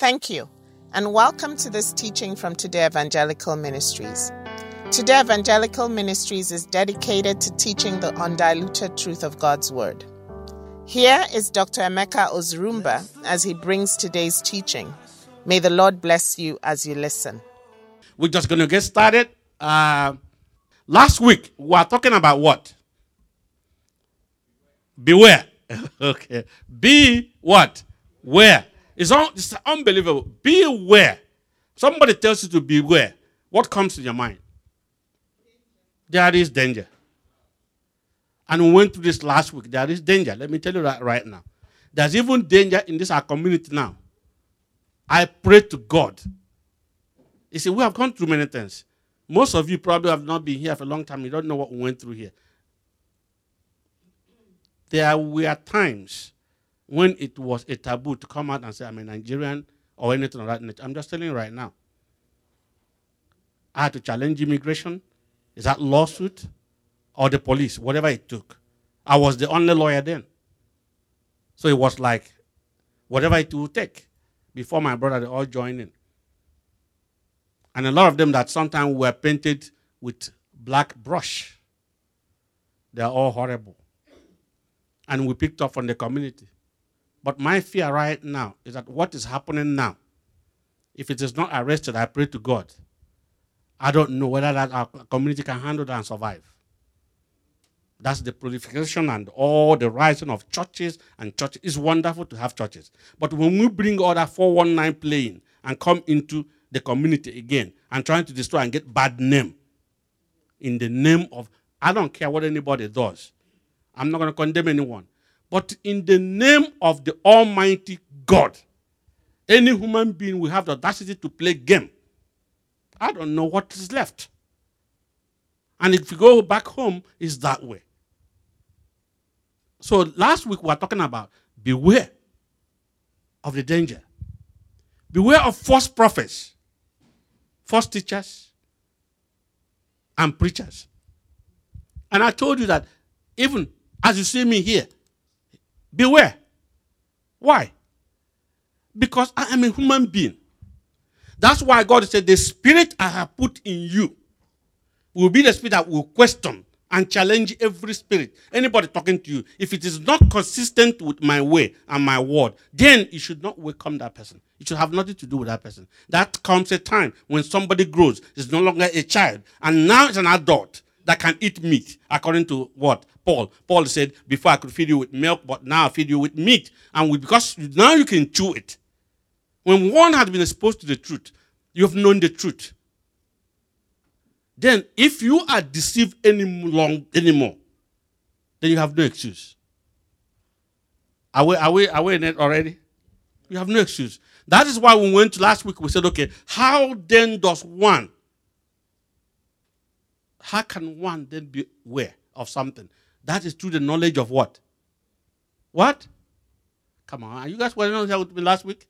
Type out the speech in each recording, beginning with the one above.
Thank you, and welcome to this teaching from Today Evangelical Ministries. Today Evangelical Ministries is dedicated to teaching the undiluted truth of God's Word. Here is Dr. Emeka Ozurumba as he brings today's teaching. May the Lord bless you as you listen. We're just going to get started. Uh, last week, we were talking about what? Beware. okay. Be what? Where? It's, un- it's unbelievable. Beware. Somebody tells you to beware. What comes to your mind? There is danger. And we went through this last week. There is danger. Let me tell you that right now. There's even danger in this our community now. I pray to God. You see, we have gone through many things. Most of you probably have not been here for a long time. You don't know what we went through here. There were times when it was a taboo to come out and say, I'm a Nigerian or anything of that nature. I'm just telling you right now. I had to challenge immigration. Is that lawsuit or the police, whatever it took? I was the only lawyer then. So it was like whatever it would take before my brother they all joined in. And a lot of them that sometimes were painted with black brush. They're all horrible. And we picked up from the community. But my fear right now is that what is happening now, if it is not arrested, I pray to God. I don't know whether that our community can handle that and survive. That's the proliferation and all the rising of churches and churches. It's wonderful to have churches. But when we bring all that 419 playing and come into the community again and trying to destroy and get bad name in the name of, I don't care what anybody does. I'm not going to condemn anyone. But in the name of the Almighty God, any human being will have the audacity to play game. I don't know what is left. And if you go back home, it's that way. So last week we were talking about beware of the danger. Beware of false prophets, false teachers, and preachers. And I told you that even as you see me here, beware. Why? Because I am a human being. That's why God said, The spirit I have put in you will be the spirit that will question and challenge every spirit. Anybody talking to you, if it is not consistent with my way and my word, then you should not welcome that person. It should have nothing to do with that person. That comes a time when somebody grows, is no longer a child, and now it's an adult that can eat meat, according to what? Paul. Paul said, Before I could feed you with milk, but now I feed you with meat. And we, because now you can chew it. When one has been exposed to the truth, you have known the truth. Then, if you are deceived any long anymore, then you have no excuse. Are we, are we, are we in it already? You have no excuse. That is why we went last week, we said, okay, how then does one, how can one then be aware of something? That is through the knowledge of what? What? Come on, you guys were not with me last week?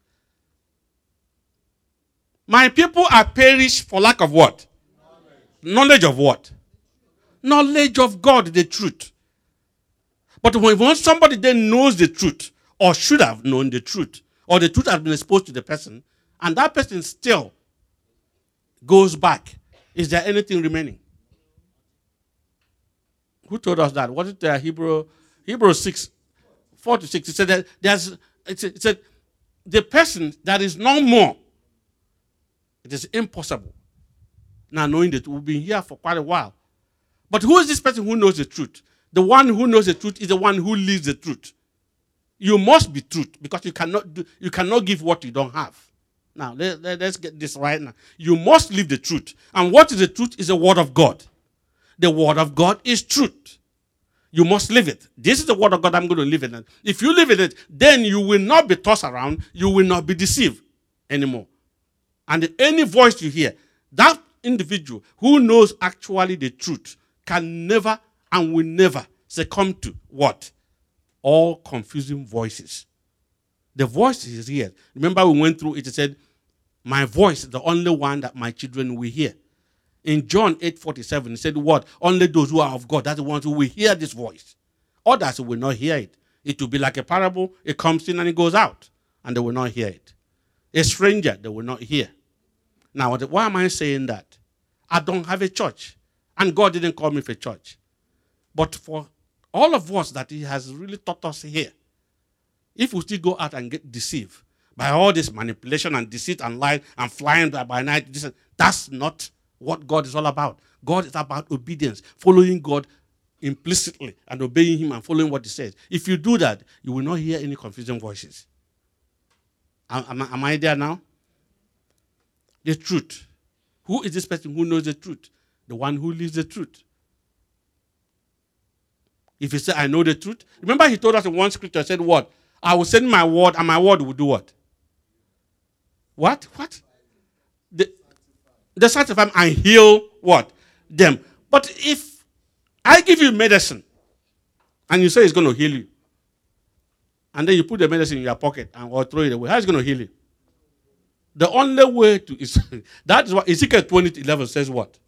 My people are perished for lack of what? Knowledge, Knowledge of what? Knowledge of God, the truth. But when somebody then knows the truth, or should have known the truth, or the truth has been exposed to the person, and that person still goes back, is there anything remaining? Who told us that? Was it Hebrew Hebrew 6, 4 to 6? It said that there's it said the person that is no more it is impossible. Now, knowing that we've been here for quite a while. But who is this person who knows the truth? The one who knows the truth is the one who lives the truth. You must be truth because you cannot do, you cannot give what you don't have. Now, let, let, let's get this right now. You must live the truth. And what is the truth is the word of God. The word of God is truth. You must live it. This is the word of God I'm going to live in it. If you live in it, then you will not be tossed around. You will not be deceived anymore. And any voice you hear, that individual who knows actually the truth can never and will never succumb to what? All confusing voices. The voice is here. Remember, we went through it, it said, My voice is the only one that my children will hear. In John 8 47, it said, What? Only those who are of God, that's the ones who will hear this voice. Others will not hear it. It will be like a parable, it comes in and it goes out, and they will not hear it. A stranger, they will not hear. Now, why am I saying that? I don't have a church. And God didn't call me for church. But for all of us that He has really taught us here, if we still go out and get deceived by all this manipulation and deceit and lie and flying by night, that's not what God is all about. God is about obedience, following God implicitly and obeying Him and following what He says. If you do that, you will not hear any confusing voices. Am, am, am I there now? The truth. Who is this person who knows the truth? The one who lives the truth. If you say, I know the truth, remember he told us in one scripture, said, What? I will send my word, and my word will do what? What? What? The, the sanctify and heal what? Them. But if I give you medicine and you say it's going to heal you, and then you put the medicine in your pocket and or throw it away, how is it going to heal you? The only way to is that is what Ezekiel 20 11 says what?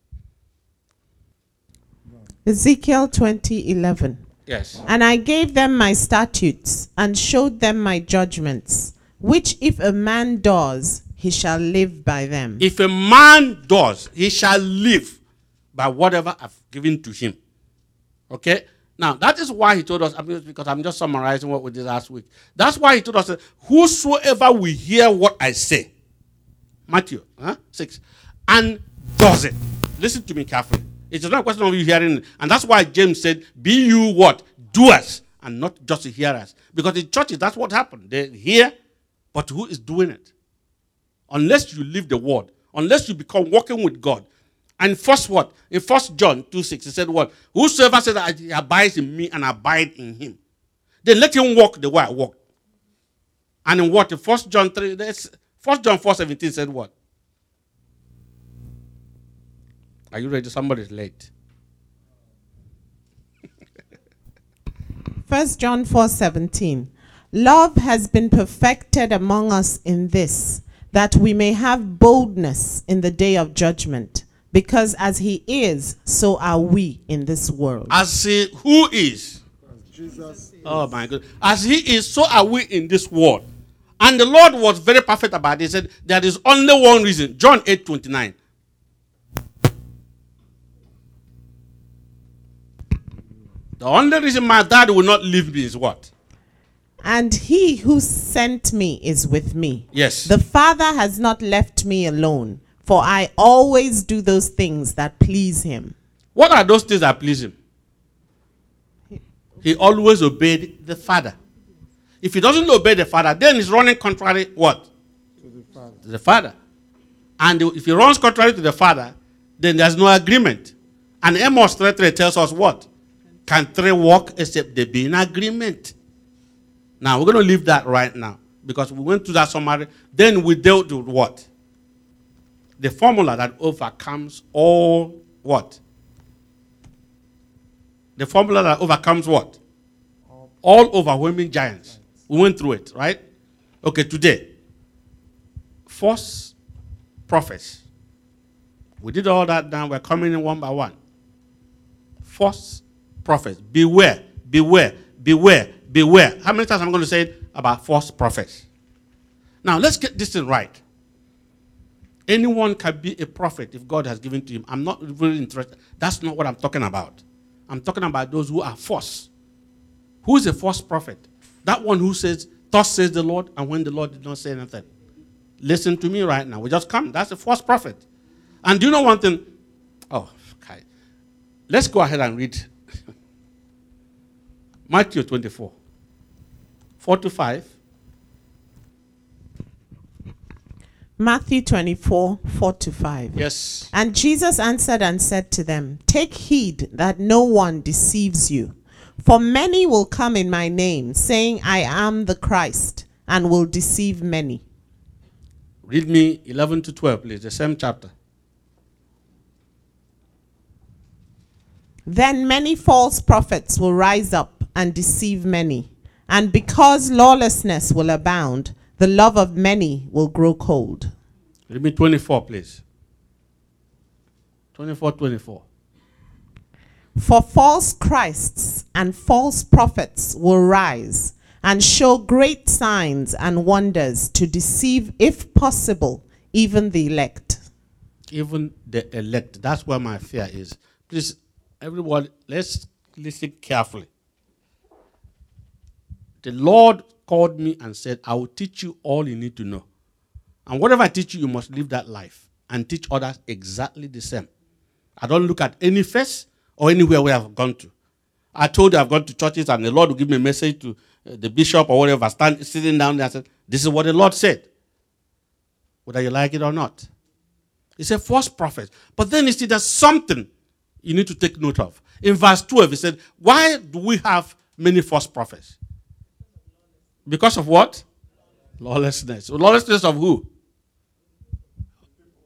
Ezekiel 20 11. Yes. And I gave them my statutes and showed them my judgments, which if a man does, he shall live by them. If a man does, he shall live by whatever I've given to him. Okay? Now, that is why he told us, because I'm just summarizing what we did last week. That's why he told us, whosoever will hear what I say, Matthew huh? 6, and does it. Listen to me carefully. It's not a question of you hearing. And that's why James said, Be you what? Doers, and not just hearers. Because in churches, that's what happened. They hear, but who is doing it? Unless you live the word, unless you become walking with God. And first what? In First John 2 6, he said what? Whosoever says that he abides in me and abide in him, then let him walk the way I walk. And in what? In First John 3, First John 4 17 said what? Are you ready? Somebody's late. First John 4 17. Love has been perfected among us in this, that we may have boldness in the day of judgment. Because as he is, so are we in this world. As he who is? Jesus. Oh my God. As he is, so are we in this world. And the Lord was very perfect about it. He said, There is only one reason. John 8 29. The only reason my dad will not leave me is what? And he who sent me is with me. Yes. The Father has not left me alone, for I always do those things that please him. What are those things that please him? He always obeyed the Father. If he doesn't obey the father, then he's running contrary what? To the father. To the father. And if he runs contrary to the father, then there's no agreement. And Amos 3 tells us what? Can three walk except they be in agreement? Now we're going to leave that right now because we went to that summary. Then we dealt with what? The formula that overcomes all what? The formula that overcomes what? All overwhelming giants. We went through it, right? Okay, today. False prophets. We did all that now. We're coming in one by one. False prophets. Beware, beware, beware, beware. How many times am I going to say it about false prophets? Now, let's get this thing right. Anyone can be a prophet if God has given to him. I'm not really interested. That's not what I'm talking about. I'm talking about those who are false. Who is a false prophet? That one who says, Thus says the Lord, and when the Lord did not say anything. Listen to me right now. We just come. That's a false prophet. And do you know one thing? Oh, okay. Let's go ahead and read Matthew 24 4 to 5. Matthew 24, 4 to 5. Yes. And Jesus answered and said to them, Take heed that no one deceives you. For many will come in my name, saying, I am the Christ, and will deceive many. Read me 11 to 12, please, the same chapter. Then many false prophets will rise up and deceive many. And because lawlessness will abound, the love of many will grow cold. Read me 24, please. 24, 24. For false Christs and false prophets will rise and show great signs and wonders to deceive, if possible, even the elect. Even the elect. That's where my fear is. Please, everyone, let's listen carefully. The Lord called me and said, I will teach you all you need to know. And whatever I teach you, you must live that life and teach others exactly the same. I don't look at any face or anywhere where I've gone to. I told you I've gone to churches and the Lord will give me a message to uh, the bishop or whatever, stand, sitting down there and said, This is what the Lord said. Whether you like it or not. He a false prophet. But then you see, there's something you need to take note of. In verse 12, he said, Why do we have many false prophets? Because of what? Lawlessness. Lawlessness of who?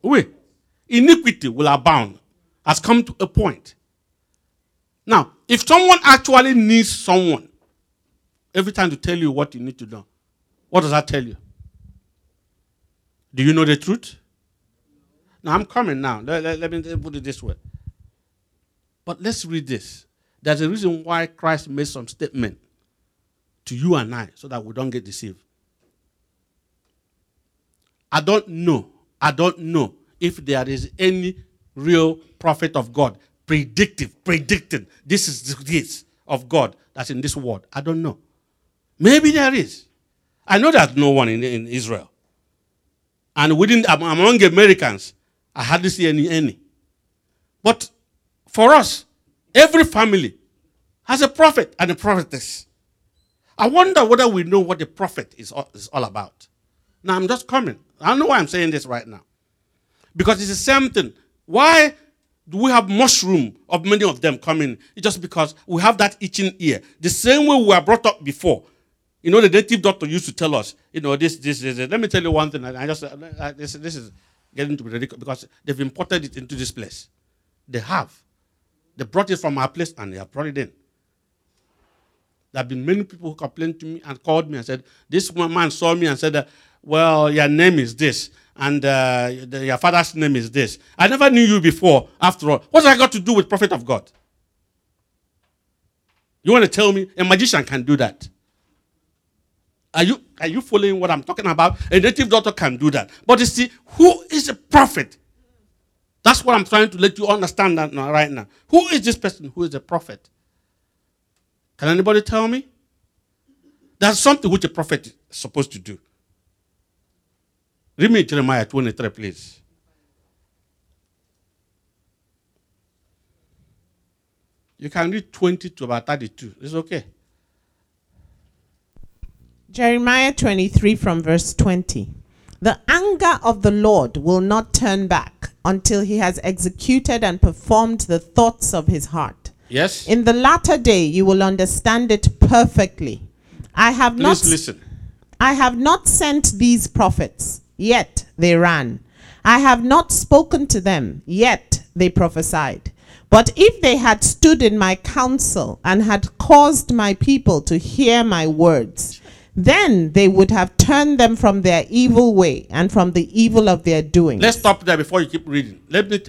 We. Iniquity will abound, has come to a point. Now, if someone actually needs someone every time to tell you what you need to know, what does that tell you? Do you know the truth? Now, I'm coming now. Let, let, let me put it this way. But let's read this. There's a reason why Christ made some statement to you and I so that we don't get deceived. I don't know. I don't know if there is any real prophet of God predictive, predicting this is this of God that's in this world. I don't know. Maybe there is. I know there's no one in, in Israel. And within among Americans, I hardly see any any. But for us, every family has a prophet and a prophetess. I wonder whether we know what the prophet is all, is all about. Now I'm just coming. I don't know why I'm saying this right now. Because it's the same thing. Why do we have mushroom of many of them coming? It's just because we have that itching ear. The same way we were brought up before. You know, the native doctor used to tell us, you know, this, this, this. Let me tell you one thing. I just, uh, this, this is getting to be ridiculous because they've imported it into this place. They have. They brought it from our place and they have brought it in. There have been many people who complained to me and called me and said, This man saw me and said, Well, your name is this, and uh, your father's name is this. I never knew you before, after all. What has I got to do with prophet of God? You want to tell me a magician can do that? Are you, are you following what I'm talking about? A native doctor can do that. But you see, who is a prophet? That's what I'm trying to let you understand right now. Who is this person who is a prophet? Can anybody tell me? That's something which a prophet is supposed to do. Read me Jeremiah 23, please. You can read 20 to about 32. It's okay. Jeremiah 23 from verse 20. The anger of the Lord will not turn back until he has executed and performed the thoughts of his heart. Yes. In the latter day you will understand it perfectly. I have Please not listen. I have not sent these prophets, yet they ran. I have not spoken to them, yet they prophesied. But if they had stood in my counsel and had caused my people to hear my words, then they would have turned them from their evil way and from the evil of their doing. Let's stop there before you keep reading. Let me.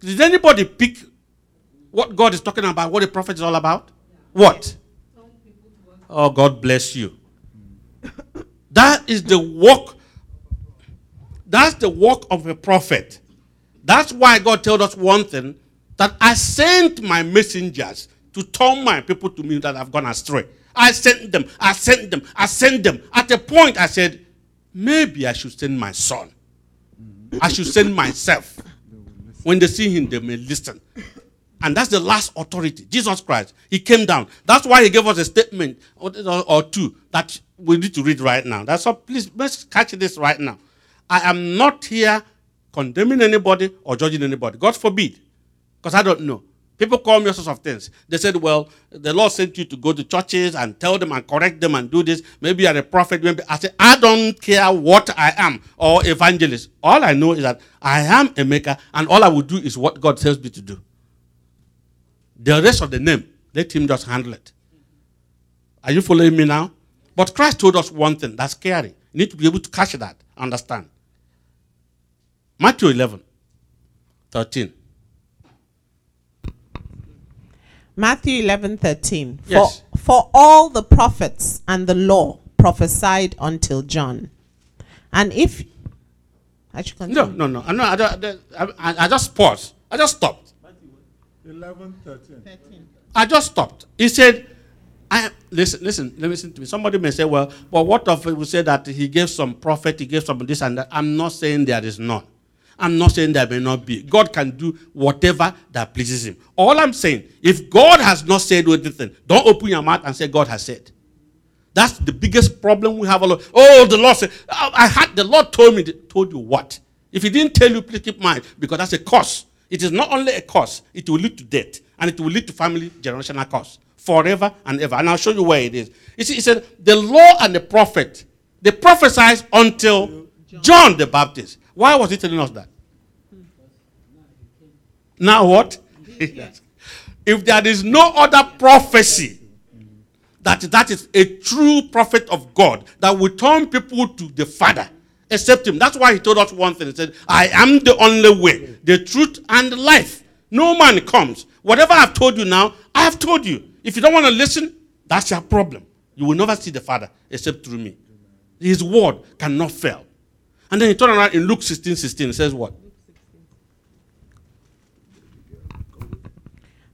Did anybody pick what God is talking about? What the prophet is all about? What? Oh, God bless you. That is the work. That's the work of a prophet. That's why God told us one thing that I sent my messengers to turn my people to me that have gone astray. I sent them, I sent them, I sent them. At a point, I said, maybe I should send my son. I should send myself. When they see him, they may listen. And that's the last authority. Jesus Christ. He came down. That's why he gave us a statement or, two that we need to read right now. That's all. Please, let's catch this right now. I am not here condemning anybody or judging anybody. God forbid. Because I don't know. People call me all sorts of things. They said, well, the Lord sent you to go to churches and tell them and correct them and do this. Maybe you're a prophet. Maybe I said, I don't care what I am or evangelist. All I know is that I am Emeka and all I will do is what God tells me to do. The rest of the name, let him just handle it. Are you following me now? But Christ told us one thing that's scary. You need to be able to catch that, understand. Matthew 11, 13. Matthew 11 13. For, Yes. For all the prophets and the law prophesied until John. And if I should continue. no, no. Know, I, I, I, I just paused. I just stopped. 11, 13. I just stopped. He said, I listen, listen, listen to me. Somebody may say, well, but what if we say that he gave some prophet, he gave some this and that? I'm not saying there is none. I'm not saying there may not be. God can do whatever that pleases him. All I'm saying, if God has not said anything, don't open your mouth and say God has said. That's the biggest problem we have. All of, oh, the Lord said, I I had the Lord told me. Told you what? If He didn't tell you, please keep mind because that's a curse. It is not only a curse; it will lead to death, and it will lead to family generational curse forever and ever. And I'll show you where it is. You see, He said, the law and the prophet they prophesied until John the Baptist. Why was He telling us that? Now what? if there is no other prophecy that that is a true prophet of God that will turn people to the Father, except him. That's why he told us one thing. He said, I am the only way, the truth, and the life. No man comes. Whatever I've told you now, I have told you. If you don't want to listen, that's your problem. You will never see the Father except through me. His word cannot fail. And then he turned around in Luke 16 16. It says what?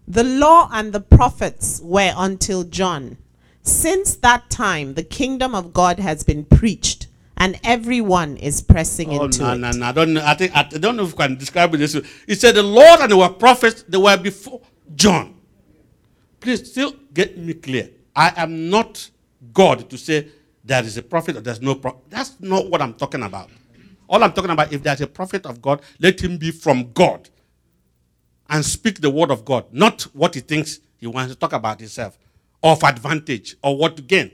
The law and the prophets were until John. Since that time, the kingdom of God has been preached, and everyone is pressing Oh, into no, it. no, no. I don't know. I think I don't know if I can describe it this way. He said the Lord and there were prophets, they were before John. Please still get me clear. I am not God to say there is a prophet or there's no prophet. That's not what I'm talking about. All I'm talking about, if there's a prophet of God, let him be from God and speak the word of God, not what he thinks he wants to talk about himself, of advantage or what to gain.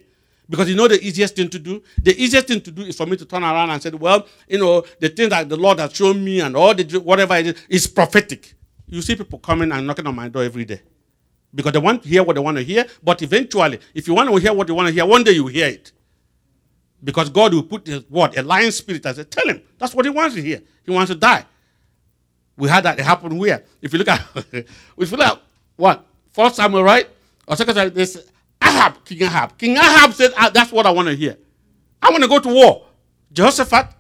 Because you know the easiest thing to do? The easiest thing to do is for me to turn around and say, well, you know, the thing that the Lord has shown me and all the whatever it is is prophetic. You see people coming and knocking on my door every day. Because they want to hear what they want to hear, but eventually, if you want to hear what you want to hear, one day you hear it. Because God will put his word, a lion spirit, and say, tell him. That's what he wants to hear. He wants to die. We had that happen where? If you look at, if you look at what? First Samuel, right? Or second Samuel, this Ahab, King Ahab. King Ahab said, ah, that's what I want to hear. I want to go to war. Jehoshaphat,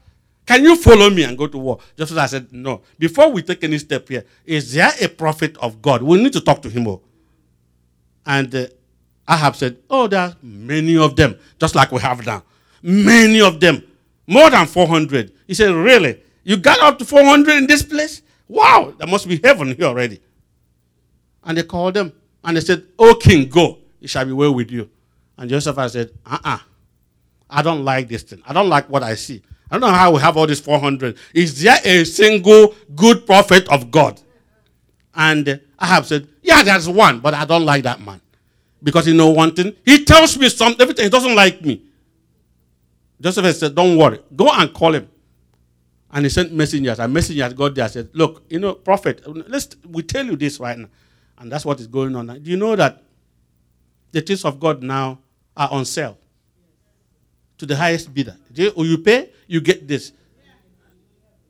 can you follow me and go to war? Jehoshaphat said, no. Before we take any step here, is there a prophet of God? We need to talk to him. Oh. And uh, Ahab said, oh, there are many of them, just like we have now. Many of them. More than 400. He said, really? You got up to 400 in this place? Wow, there must be heaven here already. And they called them and they said, Oh, king, go. It shall be well with you. And Joseph said, Uh uh I don't like this thing. I don't like what I see. I don't know how we have all these 400. Is there a single good prophet of God? And Ahab said, Yeah, there's one, but I don't like that man. Because you know one thing? He tells me something, everything. He doesn't like me. Joseph said, Don't worry. Go and call him. And he sent messengers. And messengers got there and said, Look, you know, prophet, let's we tell you this right now. And that's what is going on. Do you know that the things of God now are on sale to the highest bidder? You, oh, you pay, you get this.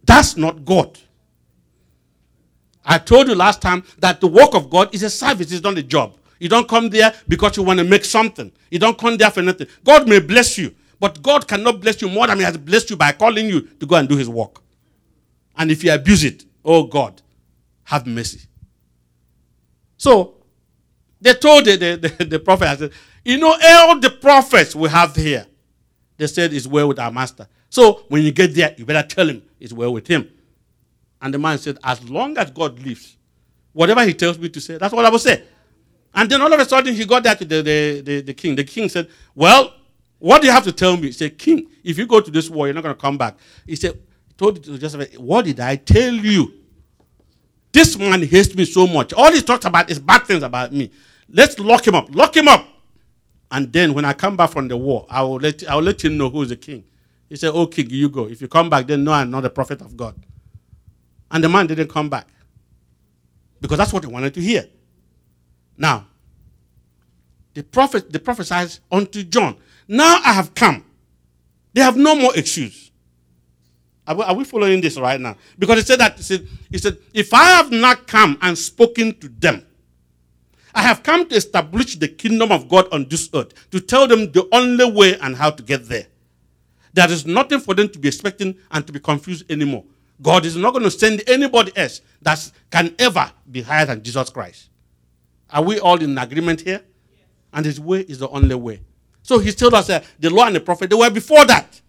That's not God. I told you last time that the work of God is a service, it's not a job. You don't come there because you want to make something. You don't come there for nothing. God may bless you, but God cannot bless you more than He has blessed you by calling you to go and do His work. And if you abuse it, oh God, have mercy. So they told the, the, the, the prophet, I said, you know, all the prophets we have here, they said it's well with our master. So when you get there, you better tell him it's well with him. And the man said, as long as God lives, whatever he tells me to say, that's what I will say. And then all of a sudden he got there to the, the, the, the king. The king said, well, what do you have to tell me? He said, king, if you go to this war, you're not going to come back. He said, told Joseph, what did I tell you? This man hates me so much. All he talks about is bad things about me. Let's lock him up. Lock him up. And then when I come back from the war, I will let, I will let him know who is the king. He said, Oh, king, you go. If you come back, then no, I'm not a prophet of God. And the man didn't come back. Because that's what he wanted to hear. Now, the prophet, the prophesied unto John. Now I have come. They have no more excuse. Are we, are we following this right now? Because he said that he said, he said, if I have not come and spoken to them, I have come to establish the kingdom of God on this earth, to tell them the only way and how to get there. There is nothing for them to be expecting and to be confused anymore. God is not going to send anybody else that can ever be higher than Jesus Christ. Are we all in agreement here? And his way is the only way. So he told us that the law and the prophet, they were before that.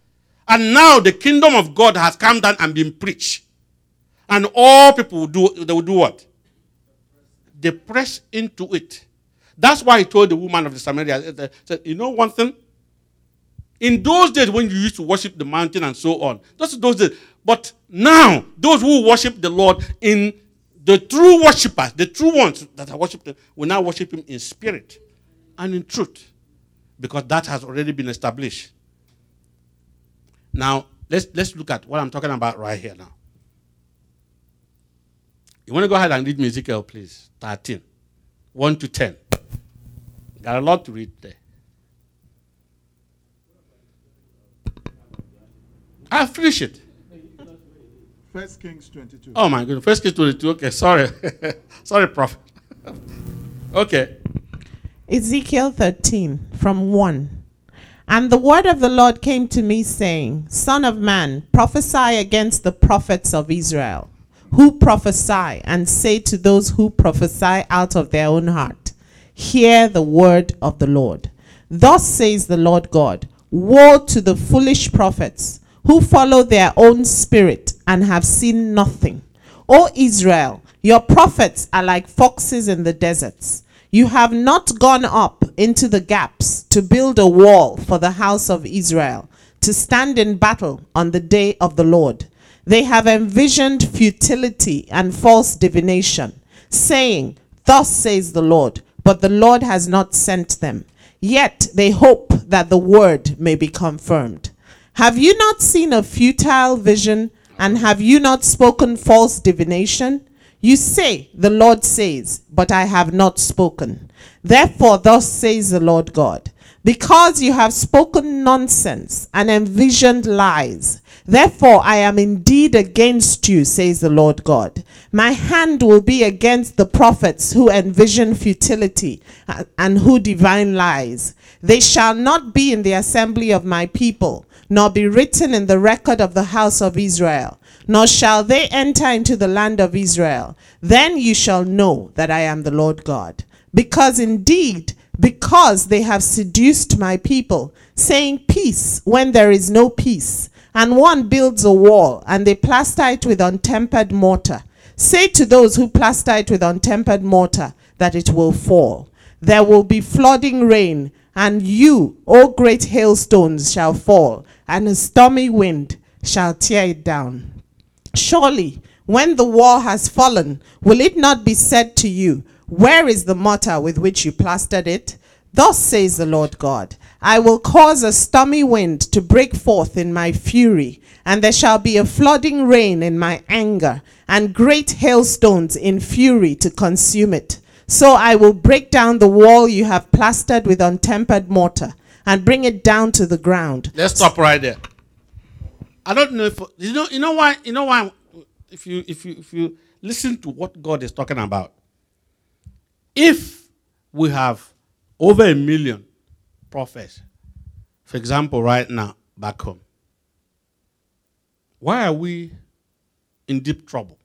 And now the kingdom of God has come down and been preached. And all people will do, they will do what? They press into it. That's why he told the woman of the Samaria, eh, eh, said, you know one thing? In those days when you used to worship the mountain and so on, those those days. But now, those who worship the Lord in the true worshippers, the true ones that are worshiping, will now worship him in spirit and in truth. Because that has already been established. Now, let's let's look at what I'm talking about right here now. You want to go ahead and read me Ezekiel, please? 13. 1 to 10. Got a lot to read there. I'll finish it. First Kings 22. Oh my goodness. First Kings 22. Okay, sorry. sorry, Prophet. okay. Ezekiel 13 from 1. And the word of the Lord came to me, saying, Son of man, prophesy against the prophets of Israel, who prophesy, and say to those who prophesy out of their own heart, Hear the word of the Lord. Thus says the Lord God Woe to the foolish prophets who follow their own spirit and have seen nothing. O Israel, your prophets are like foxes in the deserts. You have not gone up into the gaps to build a wall for the house of Israel, to stand in battle on the day of the Lord. They have envisioned futility and false divination, saying, Thus says the Lord, but the Lord has not sent them. Yet they hope that the word may be confirmed. Have you not seen a futile vision, and have you not spoken false divination? You say, The Lord says, but I have not spoken. Therefore, thus says the Lord God, because you have spoken nonsense and envisioned lies, therefore I am indeed against you, says the Lord God. My hand will be against the prophets who envision futility and who divine lies. They shall not be in the assembly of my people, nor be written in the record of the house of Israel nor shall they enter into the land of Israel. Then you shall know that I am the Lord God. Because indeed, because they have seduced my people, saying peace when there is no peace, and one builds a wall, and they plaster it with untempered mortar. Say to those who plaster it with untempered mortar that it will fall. There will be flooding rain, and you, O great hailstones, shall fall, and a stormy wind shall tear it down. Surely, when the wall has fallen, will it not be said to you, Where is the mortar with which you plastered it? Thus says the Lord God I will cause a stormy wind to break forth in my fury, and there shall be a flooding rain in my anger, and great hailstones in fury to consume it. So I will break down the wall you have plastered with untempered mortar, and bring it down to the ground. Let's stop right there. I don't know if you know. You know why? You know why? If you if you if you listen to what God is talking about, if we have over a million prophets, for example, right now back home, why are we in deep trouble?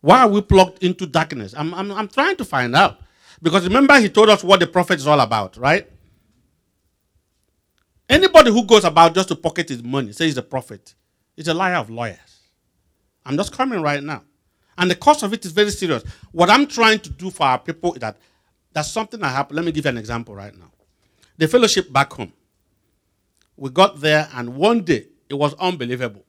Why are we plugged into darkness? I'm, I'm, I'm trying to find out. Because remember, he told us what the prophet is all about, right? Anybody who goes about just to pocket his money, says he's a prophet, is a liar of lawyers. I'm just coming right now. And the cost of it is very serious. What I'm trying to do for our people is that that's something that happened. Let me give you an example right now. The fellowship back home. We got there, and one day it was unbelievable.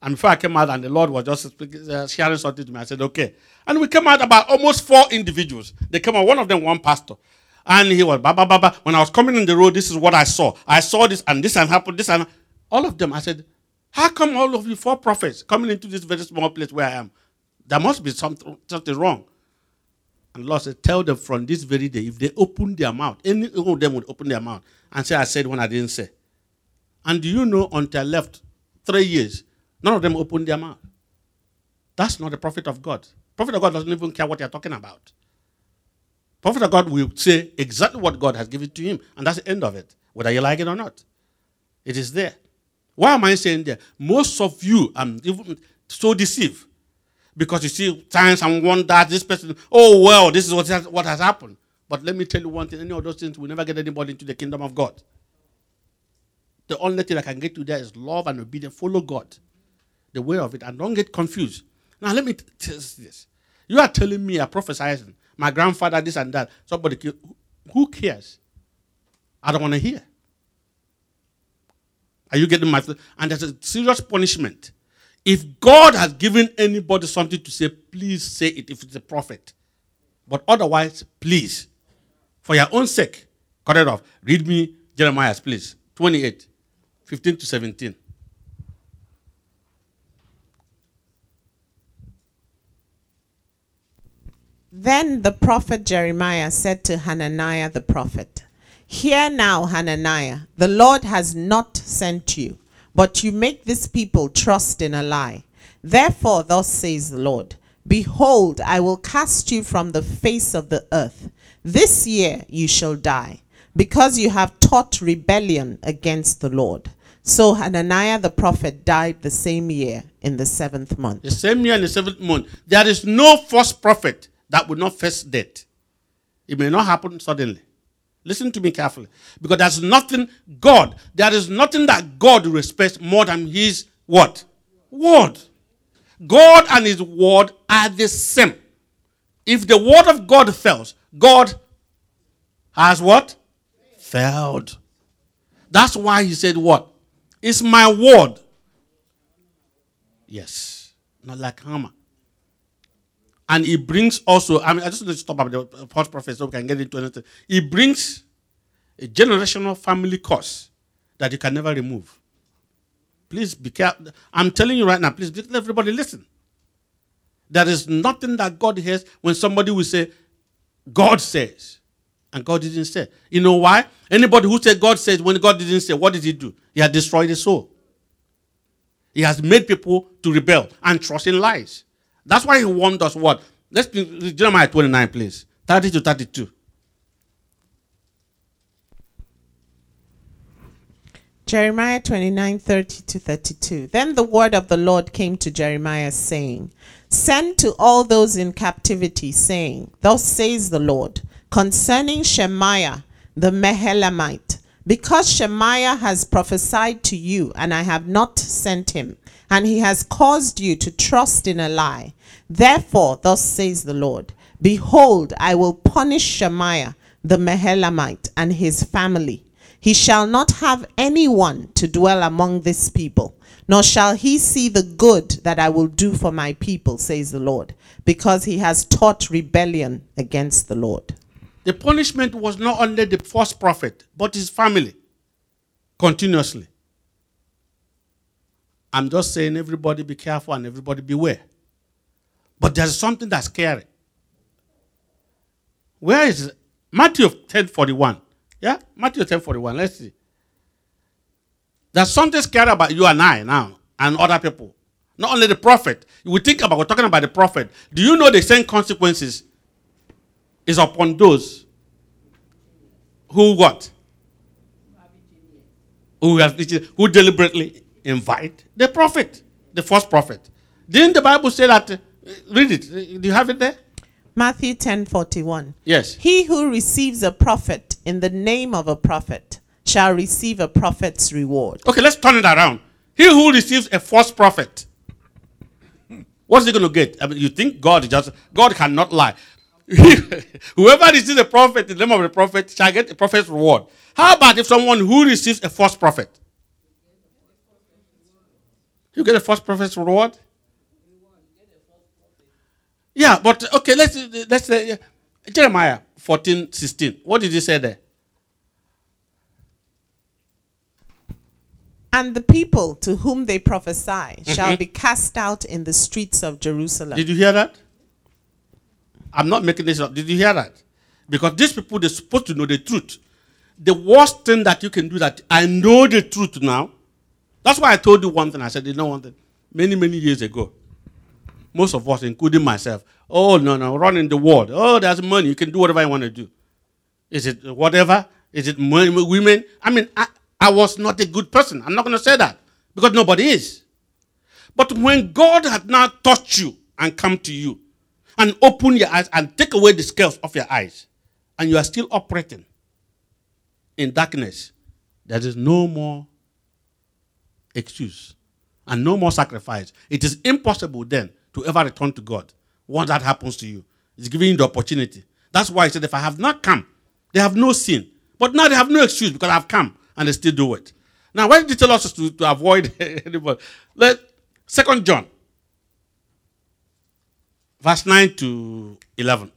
And before I came out, and the Lord was just uh, sharing something to me, I said, okay. And we came out about almost four individuals. They came out, one of them, one pastor. And he was, ba, ba, ba, ba. When I was coming in the road, this is what I saw. I saw this and this and happened, this and all of them. I said, how come all of you four prophets coming into this very small place where I am? There must be something, something wrong. And Lord said, tell them from this very day, if they open their mouth, any of them would open their mouth and say, I said when I didn't say. And do you know, until I left three years, none of them opened their mouth. That's not the prophet of God. Prophet of God doesn't even care what you're talking about. Prophet of God will say exactly what God has given to him, and that's the end of it, whether you like it or not. It is there. Why am I saying that? Most of you are so deceived because you see signs and wonders. This person, oh well, this is what has, what has happened. But let me tell you one thing: any of those things will never get anybody into the kingdom of God. The only thing that can get you there is love and obedience. Follow God, the way of it, and don't get confused. Now let me tell you this: you are telling me, I prophesizing, my grandfather this and that. Somebody, who cares? I don't want to hear. Are you getting my? And there's a serious punishment. If God has given anybody something to say, please say it if it's a prophet. But otherwise, please, for your own sake, cut it off. Read me Jeremiah, please. 28, 15 to 17. Then the prophet Jeremiah said to Hananiah the prophet, Hear now, Hananiah, the Lord has not sent you, but you make this people trust in a lie. Therefore, thus says the Lord Behold, I will cast you from the face of the earth. This year you shall die, because you have taught rebellion against the Lord. So Hananiah the prophet died the same year in the seventh month. The same year in the seventh month. There is no false prophet that will not face death. It may not happen suddenly. Listen to me carefully. Because there's nothing God, there is nothing that God respects more than his what? Word. God and his word are the same. If the word of God fails, God has what? Failed. That's why he said what? It's my word. Yes. Not like hammer. And he brings also, I mean, I just want to stop at the false prophet so we can get into anything. He brings a generational family curse that you can never remove. Please be careful. I'm telling you right now, please let everybody listen. There is nothing that God hears when somebody will say, God says, and God didn't say. You know why? Anybody who said God says when God didn't say, what did he do? He had destroyed the soul. He has made people to rebel and trust in lies. That's why he warned us what? Let's read Jeremiah 29, please. 30 to 32. Jeremiah 29 30 to 32. Then the word of the Lord came to Jeremiah, saying, Send to all those in captivity, saying, Thus says the Lord, concerning Shemaiah the Nehelamite, because Shemaiah has prophesied to you, and I have not sent him, and he has caused you to trust in a lie. Therefore, thus says the Lord Behold, I will punish Shemaiah the Nehelamite and his family. He shall not have anyone to dwell among this people, nor shall he see the good that I will do for my people, says the Lord, because he has taught rebellion against the Lord. The punishment was not only the first prophet, but his family continuously. I'm just saying, everybody be careful and everybody beware. But there's something that's scary. Where is it? Matthew 10 41. Yeah? Matthew 10 41. Let's see. There's something scary about you and I now and other people. Not only the prophet. We think about, we're talking about the prophet. Do you know the same consequences is upon those who what? Who have who deliberately invite the prophet, the first prophet. Didn't the Bible say that? Uh, read it. Do you have it there? Matthew 10 41. Yes. He who receives a prophet in the name of a prophet shall receive a prophet's reward. Okay, let's turn it around. He who receives a false prophet, what's he going to get? I mean, you think God just, God cannot lie. Whoever receives a prophet in the name of the prophet shall get a prophet's reward. How about if someone who receives a false prophet? You get a false prophet's reward? Yeah, but okay, let's let's say uh, Jeremiah 14, 16. What did he say there? And the people to whom they prophesy mm-hmm. shall be cast out in the streets of Jerusalem. Did you hear that? I'm not making this up. Did you hear that? Because these people, they're supposed to know the truth. The worst thing that you can do that I know the truth now. That's why I told you one thing. I said, you know one thing. Many, many years ago. most of us, including myself, oh, no, no, running the world. Oh, there's money. You can do whatever you want to do. Is it whatever? Is it women? I mean, I, I was not a good person. I'm not going to say that because nobody is. But when God had now touched you and come to you and open your eyes and take away the scales of your eyes, and you are still operating in darkness, there is no more excuse and no more sacrifice. It is impossible then to ever return to God once that happens to you. It's giving you the opportunity. That's why he said, If I have not come, they have no sin. But now they have no excuse because I've come and they still do it. Now, why did he tell us to, to avoid anybody? Let Second John, verse 9 to 11.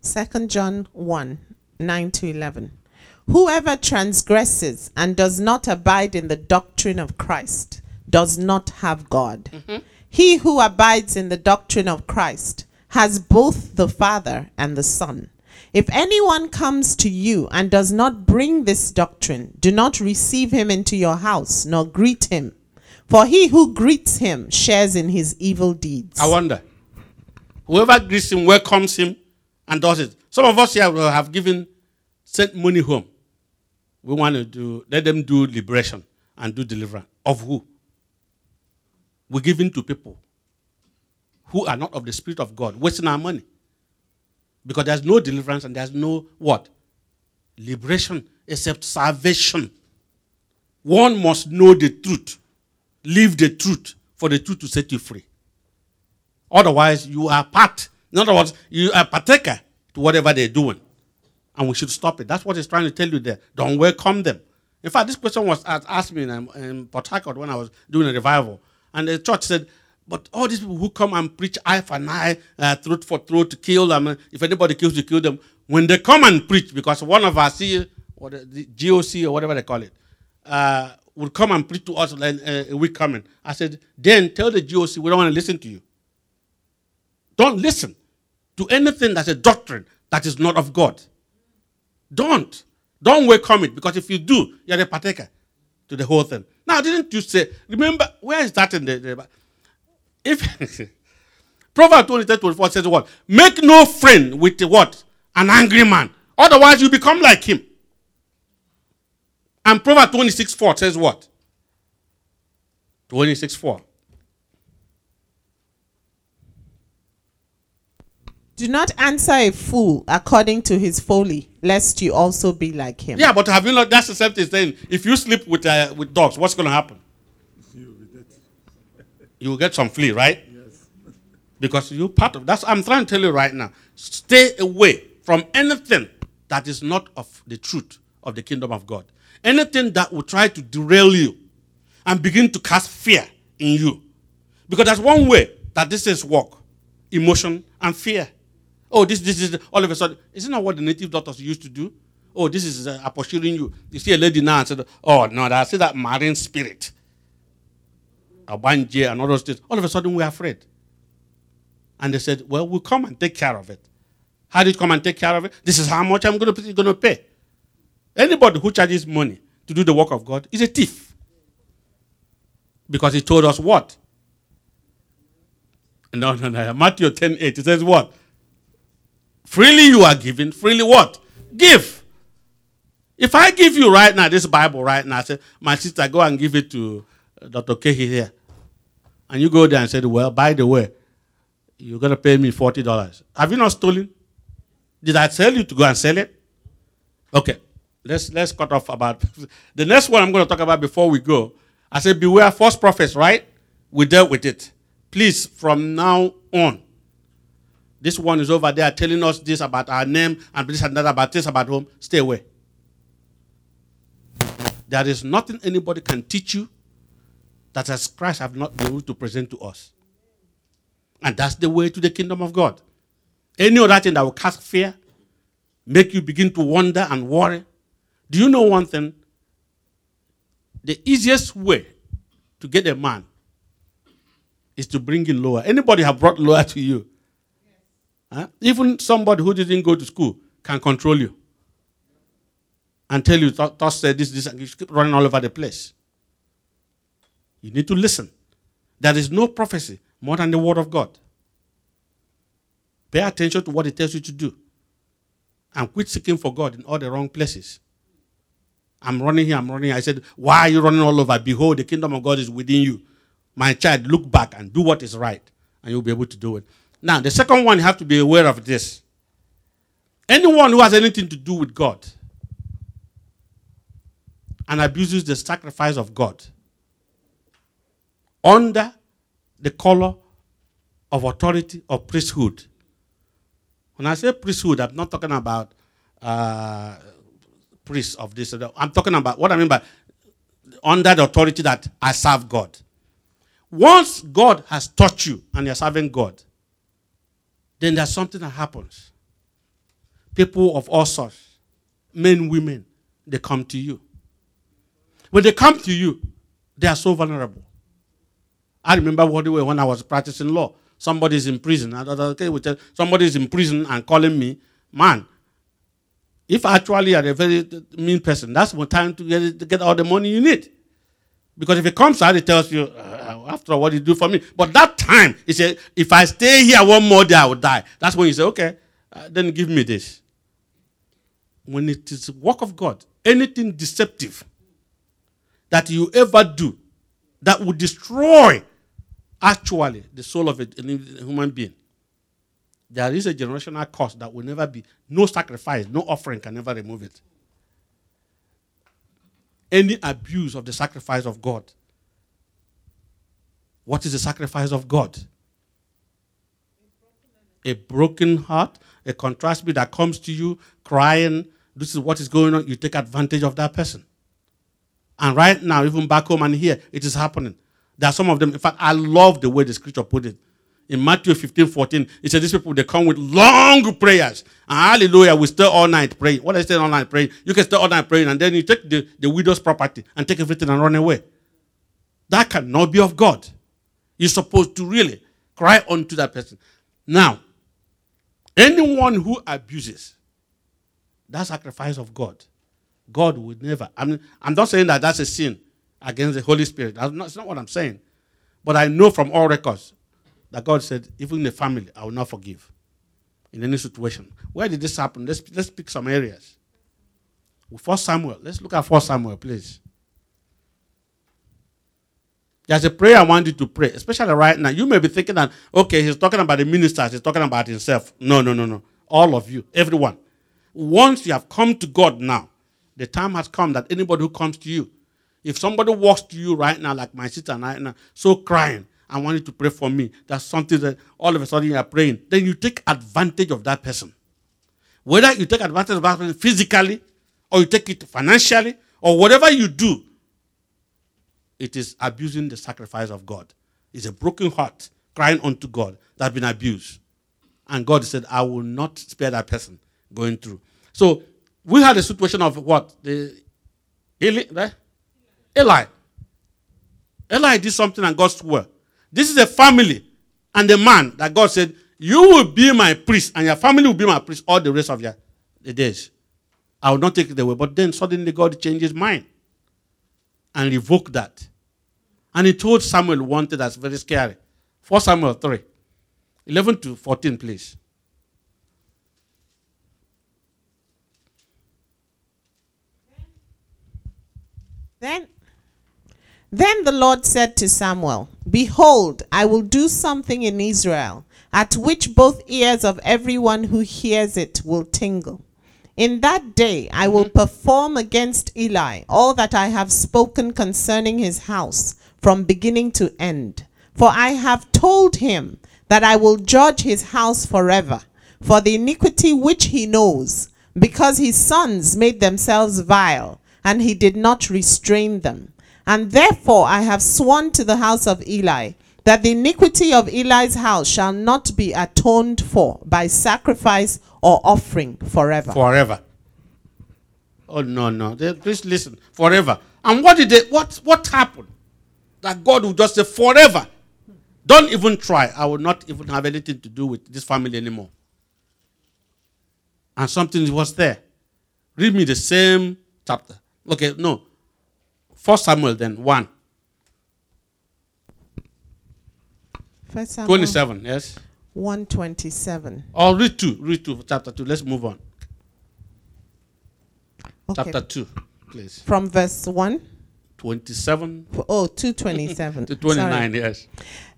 Second John 1 9 to 11. Whoever transgresses and does not abide in the doctrine of Christ does not have God. Mm-hmm. He who abides in the doctrine of Christ has both the Father and the Son. If anyone comes to you and does not bring this doctrine, do not receive him into your house, nor greet him. For he who greets him shares in his evil deeds. I wonder. Whoever greets him welcomes him and does it. Some of us here will have given, sent money home we want to do, let them do liberation and do deliverance. Of who? We're giving to people who are not of the Spirit of God, wasting our money. Because there's no deliverance and there's no what? Liberation except salvation. One must know the truth, live the truth for the truth to set you free. Otherwise, you are part. In other words, you are partaker to whatever they're doing and we should stop it. That's what he's trying to tell you there. Don't welcome them. In fact, this question was asked me in, um, in Port Harcourt when I was doing a revival. And the church said, but all these people who come and preach eye for eye, uh, throat for throat, to kill them, if anybody kills you, kill them. When they come and preach, because one of our C, or the, the GOC or whatever they call it, uh, will come and preach to us like, uh, a week coming. I said, then tell the GOC we don't want to listen to you. Don't listen to anything that's a doctrine that is not of God. Don't. Don't welcome it because if you do, you're a partaker to the whole thing. Now, didn't you say, remember, where is that in the. the if Proverbs 23 24 says what? Make no friend with the what? An angry man. Otherwise, you become like him. And Proverbs 26 4 says what? 26 4. Do not answer a fool according to his folly, lest you also be like him. Yeah, but have you not? That's the same thing saying if you sleep with uh, with dogs, what's going to happen? You will get some flea, right? Yes. Because you part of that's. I'm trying to tell you right now. Stay away from anything that is not of the truth of the kingdom of God. Anything that will try to derail you and begin to cast fear in you. Because that's one way that this is work emotion and fear. Oh, this, this is all of a sudden. Isn't that what the native doctors used to do? Oh, this is uh, apportioning you. You see a lady now and said, Oh, no, I see that marine spirit. Ogbanje and all those things. All of a sudden, we're afraid. And they said, Well, we'll come and take care of it. How did you come and take care of it? This is how much I'm going to pay. Anybody who charges money to do the work of God is a thief. Because he told us what? No, no, no. Matthew 10 8. It says what? Freely you are given, freely what? Give. If I give you right now this Bible right now, I say, my sister, go and give it to uh, Dr. Kehi here. And you go there and say, well, by the way, you're going to pay me $40. Have you not stolen? Did I tell you to go and sell it? Okay. Let's, let's cut off about the next one I'm going to talk about before we go. I said, beware false prophets, right? We dealt with it. Please, from now on, this one is over there telling us this about our name and this and that about this about home. Stay away. There is nothing anybody can teach you that as Christ have not been able to present to us. And that's the way to the kingdom of God. Any other thing that will cast fear, make you begin to wonder and worry. Do you know one thing? The easiest way to get a man is to bring him lower. Anybody have brought lower to you? Huh? Even somebody who didn't go to school can control you and tell you, Thus said this, this, and you keep running all over the place. You need to listen. There is no prophecy more than the word of God. Pay attention to what it tells you to do. And quit seeking for God in all the wrong places. I'm running here, I'm running here. I said, Why are you running all over? Behold, the kingdom of God is within you. My child, look back and do what is right, and you'll be able to do it. Now, the second one, you have to be aware of this. Anyone who has anything to do with God and abuses the sacrifice of God under the color of authority or priesthood. When I say priesthood, I'm not talking about uh, priests of this. I'm talking about what I mean by under the authority that I serve God. Once God has taught you and you're serving God, then there's something that happens. People of all sorts, men, women, they come to you. When they come to you, they are so vulnerable. I remember what they when I was practicing law. Somebody's in prison. Somebody's in prison and calling me, man. If actually you're a very mean person, that's the time to get, to get all the money you need. Because if it comes out, it tells you, uh, after all, what you do for me. But that time, he said, if I stay here one more day, I will die. That's when you say, okay, uh, then give me this. When it is work of God, anything deceptive that you ever do that would destroy actually the soul of a, a human being, there is a generational curse that will never be, no sacrifice, no offering can never remove it. Any abuse of the sacrifice of God. What is the sacrifice of God? A broken heart, a contrast that comes to you crying, this is what is going on, you take advantage of that person. And right now, even back home and here, it is happening. There are some of them. In fact, I love the way the scripture put it. In Matthew 15, 14, it says these people they come with long prayers. And hallelujah, we stay all night praying. What I say all night praying? You can stay all night praying, and then you take the, the widow's property and take everything and run away. That cannot be of God. You're supposed to really cry unto that person. Now, anyone who abuses that sacrifice of God, God would never. I mean, I'm not saying that that's a sin against the Holy Spirit. That's not, that's not what I'm saying. But I know from all records that God said, even in the family, I will not forgive in any situation. Where did this happen? Let's, let's pick some areas. First Samuel. Let's look at First Samuel, please. There's a prayer I want you to pray, especially right now. You may be thinking that, okay, he's talking about the ministers, he's talking about himself. No, no, no, no. All of you, everyone. Once you have come to God now, the time has come that anybody who comes to you, if somebody walks to you right now, like my sister and I, now, so crying, I want you to pray for me. That's something that all of a sudden you are praying. Then you take advantage of that person. Whether you take advantage of that person physically, or you take it financially, or whatever you do, it is abusing the sacrifice of God. It's a broken heart crying unto God that's been abused. And God said, I will not spare that person going through. So we had a situation of what? The Eli, right? Eli. Eli did something and God swore. This is a family and a man that God said, You will be my priest, and your family will be my priest all the rest of your the days. I will not take it away. But then suddenly God changed his mind and revoke that. And he told Samuel one thing that's very scary. 4 Samuel 3. 11 to 14, please. Then then the Lord said to Samuel, Behold, I will do something in Israel, at which both ears of everyone who hears it will tingle. In that day I will mm-hmm. perform against Eli all that I have spoken concerning his house, from beginning to end. For I have told him that I will judge his house forever, for the iniquity which he knows, because his sons made themselves vile, and he did not restrain them. And therefore I have sworn to the house of Eli that the iniquity of Eli's house shall not be atoned for by sacrifice or offering forever. Forever. Oh no, no. Please listen. Forever. And what did they what what happened? That God will just say forever. Don't even try. I will not even have anything to do with this family anymore. And something was there. Read me the same chapter. Okay, no. First Samuel then, 1. First Samuel 27, yes? 127. Or read 2, read 2, chapter 2. Let's move on. Okay. Chapter 2, please. From verse 1. 27 Oh, 227. to 29, Sorry. yes.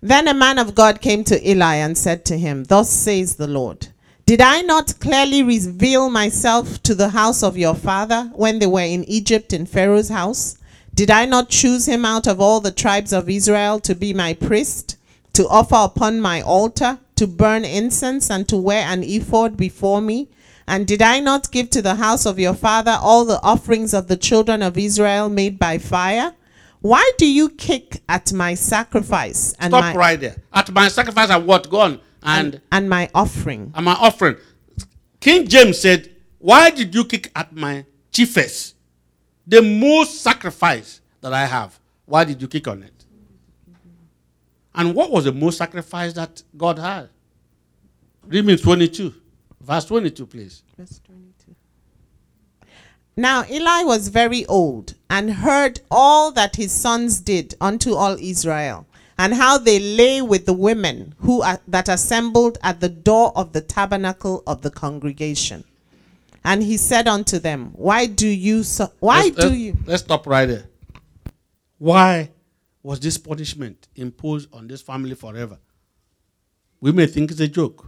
Then a man of God came to Eli and said to him, Thus says the Lord, Did I not clearly reveal myself to the house of your father when they were in Egypt in Pharaoh's house? Did I not choose him out of all the tribes of Israel to be my priest, to offer upon my altar, to burn incense, and to wear an ephod before me? And did I not give to the house of your father all the offerings of the children of Israel made by fire? Why do you kick at my sacrifice and Stop my right there. At my sacrifice and what? Go on. And, and my offering? and my offering. King James said, Why did you kick at my chiefest? The most sacrifice that I have. Why did you kick on it? And what was the most sacrifice that God had? Read me 22. Verse 22, please. Verse 22. Now Eli was very old and heard all that his sons did unto all Israel, and how they lay with the women who are, that assembled at the door of the tabernacle of the congregation. And he said unto them, Why do you so, why let's, do let's- you Let's stop right there. Why was this punishment imposed on this family forever? We may think it's a joke.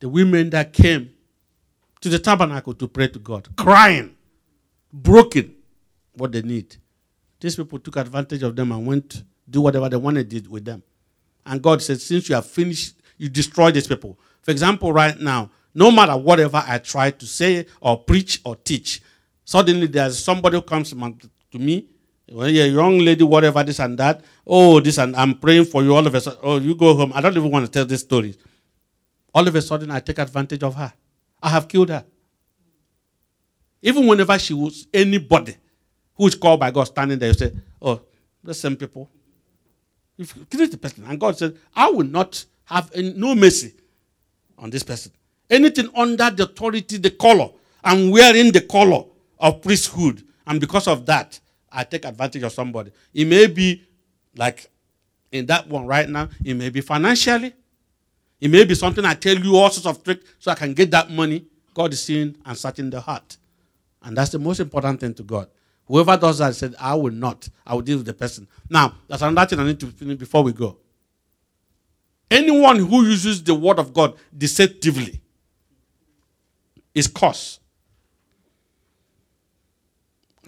The women that came to the tabernacle to pray to God, crying, broken, what they need. These people took advantage of them and went to do whatever they wanted did with them. And God said, Since you have finished, you destroy these people. For example, right now, no matter whatever I try to say or preach or teach, suddenly there's somebody who comes to to me, well, you're a young lady, whatever, this and that. Oh, this and I'm praying for you all of a sudden. Oh, you go home. I don't even want to tell this story. All of a sudden, I take advantage of her. I have killed her. Even whenever she was anybody who is called by God standing there, you say, Oh, the same people. If you kill the person, and God said, I will not have any, no mercy on this person. Anything under the authority, the color, I'm wearing the color of priesthood, and because of that, I take advantage of somebody. It may be like in that one right now, it may be financially, it may be something I tell you all sorts of tricks so I can get that money. God is seeing and searching the heart. And that's the most important thing to God. Whoever does that said, I will not. I will deal with the person. Now, that's another thing I need to finish before we go. Anyone who uses the word of God deceptively is cursed.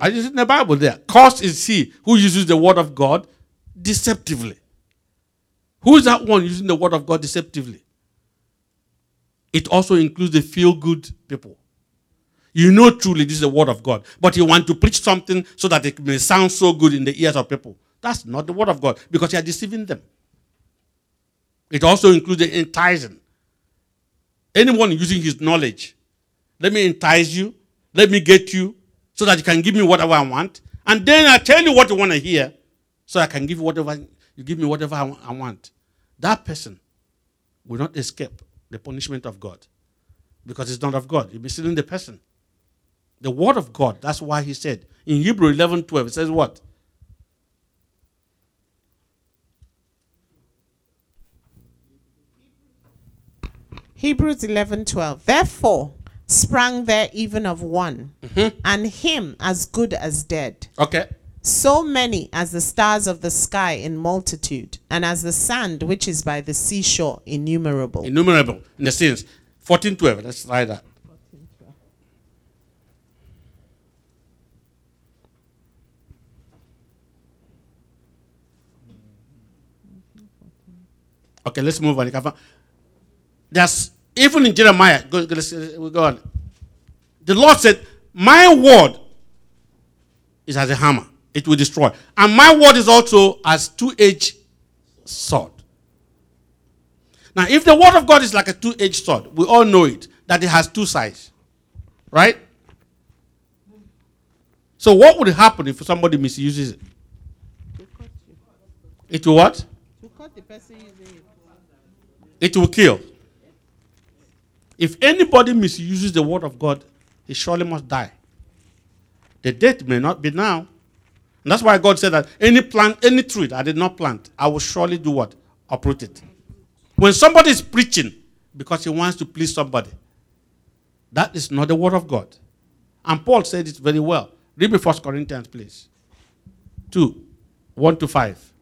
I just in the Bible there. Cursed is he who uses the word of God deceptively. Who is that one using the word of God deceptively? It also includes the feel good people. You know truly this is the word of God, but you want to preach something so that it may sound so good in the ears of people. That's not the word of God because you are deceiving them. It also includes the enticing. Anyone using his knowledge, let me entice you, let me get you, so that you can give me whatever I want, and then I tell you what you want to hear, so I can give you whatever you give me whatever I I want. That person will not escape the punishment of God because it's not of God. You'll be stealing the person. The word of God, that's why he said in Hebrew 11 12, it says what? Hebrews eleven twelve. Therefore sprang there even of one, mm-hmm. and him as good as dead. Okay. So many as the stars of the sky in multitude, and as the sand which is by the seashore innumerable. Innumerable in the sense. 14 12, let's try that. Okay, let's move on. There's even in Jeremiah. Go, we go on. The Lord said, "My word is as a hammer; it will destroy, and my word is also as two-edged sword." Now, if the word of God is like a two-edged sword, we all know it that it has two sides, right? So, what would happen if somebody misuses it? It will what? It will kill. If anybody misuses the word of God, he surely must die. The death may not be now. And that's why God said that any plant, any tree that I did not plant, I will surely do what? Uproot it. When somebody is preaching because he wants to please somebody, that is not the word of God. And Paul said it very well. Read me First Corinthians, please. 2, 1 to 5.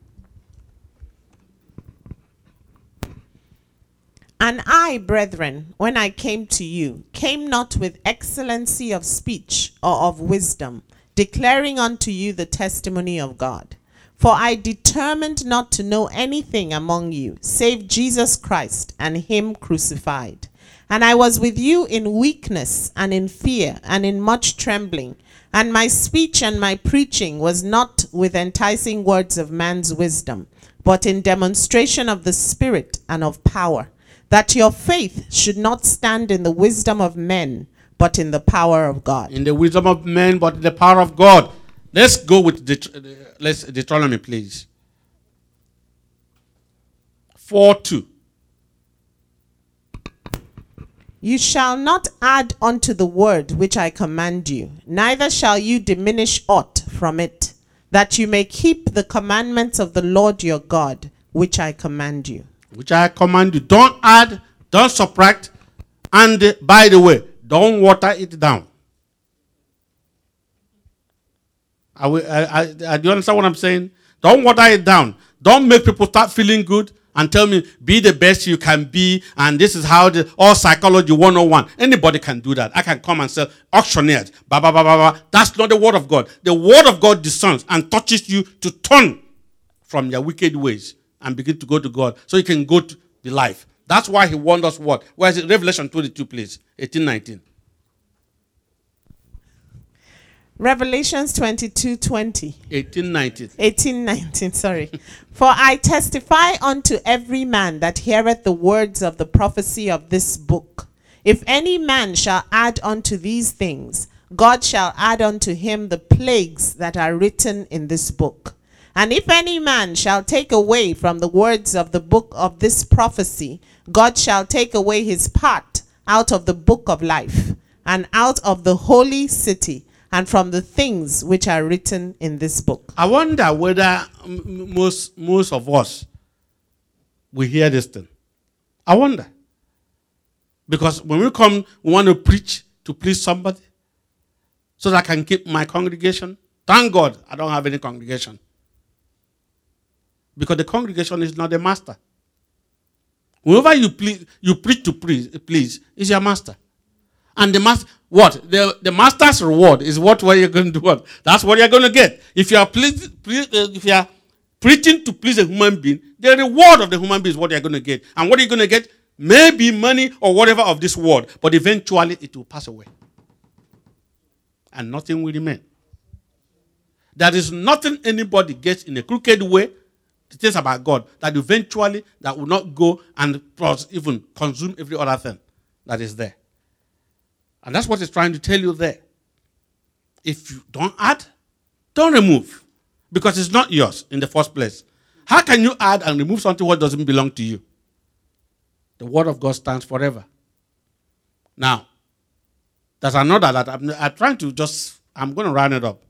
And I, brethren, when I came to you, came not with excellency of speech or of wisdom, declaring unto you the testimony of God. For I determined not to know anything among you, save Jesus Christ and Him crucified. And I was with you in weakness and in fear and in much trembling. And my speech and my preaching was not with enticing words of man's wisdom, but in demonstration of the Spirit and of power that your faith should not stand in the wisdom of men, but in the power of God. In the wisdom of men, but in the power of God. Let's go with Det- uh, let's Deuteronomy, please. 4 2. You shall not add unto the word which I command you, neither shall you diminish aught from it, that you may keep the commandments of the Lord your God, which I command you. Which I command you. Don't add, don't subtract, and by the way, don't water it down. I, I, I- do you understand what I'm saying? Don't water it down. Don't make people start feeling good and tell me, be the best you can be, and this is how the all psychology 101. Anybody can do that. I can come and sell auctioneers. Ba, ba, ba, ba, ba. That's not the word of God. The word of God discerns and touches you to turn from your wicked ways and begin to go to God so you can go to the life. That's why he warned us what? Where is it? Revelation 22, please. 18, 19. Revelations 22 20. 18, 19. 18, 19, sorry. For I testify unto every man that heareth the words of the prophecy of this book. If any man shall add unto these things, God shall add unto him the plagues that are written in this book. And if any man shall take away from the words of the book of this prophecy, God shall take away his part out of the book of life, and out of the holy city, and from the things which are written in this book. I wonder whether m- most, most of us will hear this thing. I wonder. Because when we come, we want to preach to please somebody so that I can keep my congregation. Thank God I don't have any congregation. Because the congregation is not the master. Whoever you please, you preach to please, please is your master. And the master, what? The, the master's reward is what, what you're going to do. That's what you're going to get. If you are please, please, uh, if you are preaching to please a human being, the reward of the human being is what you're going to get. And what you're you going to get? Maybe money or whatever of this world, but eventually it will pass away. And nothing will remain. There is nothing anybody gets in a crooked way the things about God that eventually that will not go and even consume every other thing that is there. And that's what it's trying to tell you there. If you don't add, don't remove. Because it's not yours in the first place. How can you add and remove something what doesn't belong to you? The word of God stands forever. Now, there's another that I'm, I'm trying to just, I'm going to round it up.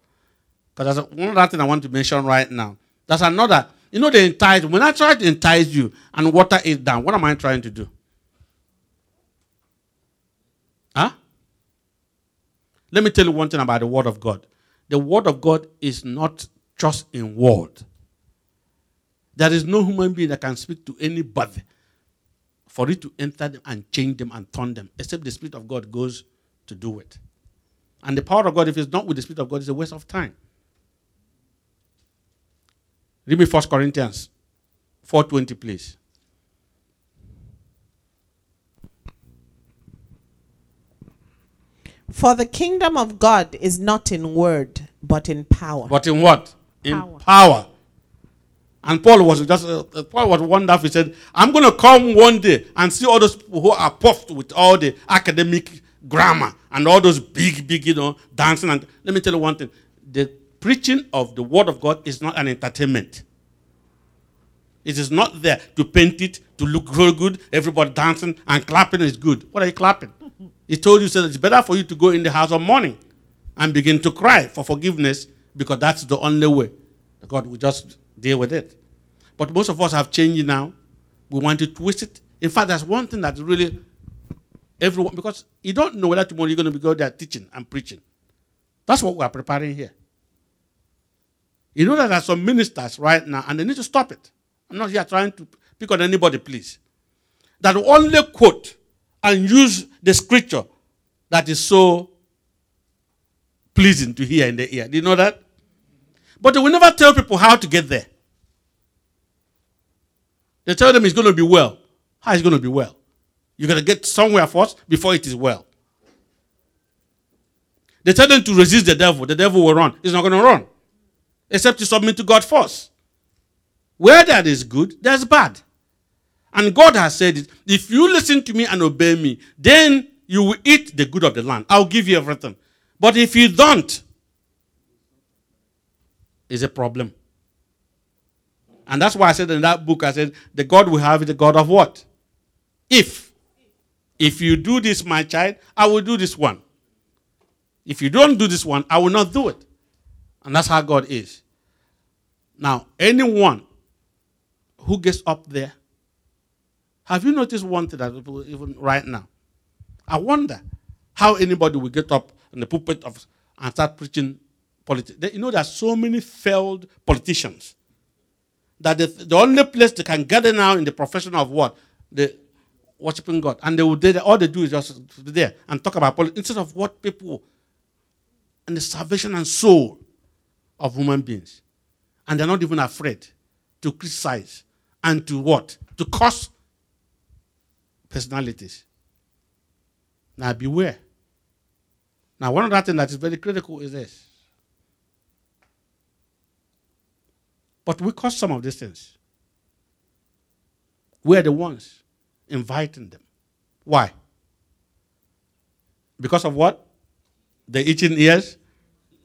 Because there's one other thing I want to mention right now. There's another, you know, the entice. When I try to entice you and water it down, what am I trying to do? Huh? Let me tell you one thing about the Word of God. The Word of God is not just in word. There is no human being that can speak to anybody for it to enter them and change them and turn them, except the Spirit of God goes to do it. And the power of God, if it's not with the Spirit of God, is a waste of time. Read me 1 Corinthians 4.20, please. For the kingdom of God is not in word, but in power. But in what? In Power. power. And Paul was just uh, uh, Paul was wonderful. He said, "I'm going to come one day and see all those people who are puffed with all the academic grammar and all those big, big, you know, dancing." And let me tell you one thing: the preaching of the word of God is not an entertainment. It is not there to paint it to look very good. Everybody dancing and clapping is good. What are you clapping? He told you said it's better for you to go in the house of mourning and begin to cry for forgiveness because that's the only way. God will just deal with it. But most of us have changed now. We want to twist it. In fact, there's one thing that really everyone because you don't know whether tomorrow you're going to be go there teaching and preaching. That's what we are preparing here. You know that there are some ministers right now, and they need to stop it. I'm not here trying to pick on anybody, please. That only quote and use the scripture that is so pleasing to hear in the ear. Do you know that? But they will never tell people how to get there. They tell them it's going to be well. How is going to be well? You're going to get somewhere first before it is well. They tell them to resist the devil. The devil will run. He's not going to run. Except to submit to God first. Where that is good, there's bad. And God has said it. If you listen to me and obey me, then you will eat the good of the land. I'll give you everything. But if you don't, it's a problem. And that's why I said in that book, I said, the God we have is the God of what? If. If you do this, my child, I will do this one. If you don't do this one, I will not do it. And that's how God is. Now, anyone who gets up there, have you noticed one thing that people, even right now? I wonder how anybody will get up in the pulpit of and start preaching politics. You know, there are so many failed politicians that the, the only place they can gather now in the profession of what? The worshiping God. And they will do all they do is just be there and talk about politics instead of what people and the salvation and soul of human beings. And they're not even afraid to criticize and to what? To curse personalities. Now beware. Now, one other thing that is very critical is this. But we cause some of these things. We're the ones inviting them. Why? Because of what? The itching ears?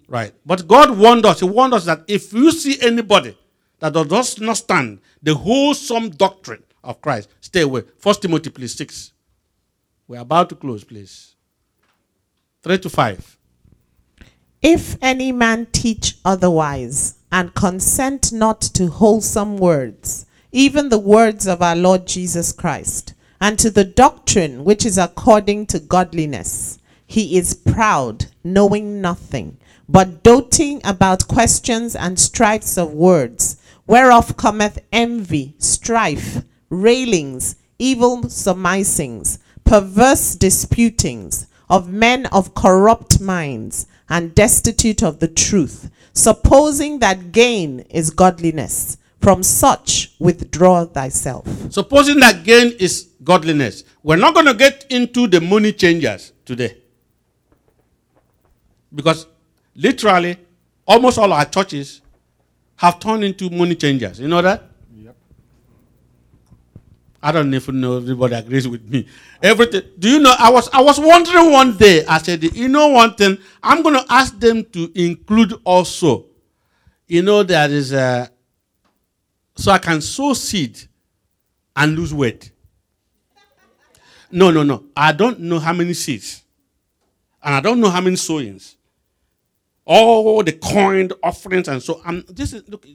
Right. But God warned us. He warned us that if you see anybody that does not stand the wholesome doctrine of Christ, stay away. First Timothy, please, 6. We're about to close, please. 3 to 5. If any man teach otherwise, and consent not to wholesome words, even the words of our Lord Jesus Christ, and to the doctrine which is according to godliness, he is proud, knowing nothing, but doting about questions and strifes of words, whereof cometh envy, strife, railings, evil surmisings, perverse disputings, of men of corrupt minds and destitute of the truth, supposing that gain is godliness. From such withdraw thyself. Supposing that gain is godliness. We're not going to get into the money changers today. Because literally, almost all our churches have turned into money changers. You know that? Yep. I don't even know if everybody agrees with me. Everything. Do you know? I was I was wondering one day. I said, you know, one thing. I'm going to ask them to include also. You know, there is a. So I can sow seed and lose weight. No, no, no. I don't know how many seeds, and I don't know how many sowings. All the coined offerings and so. I'm this is look.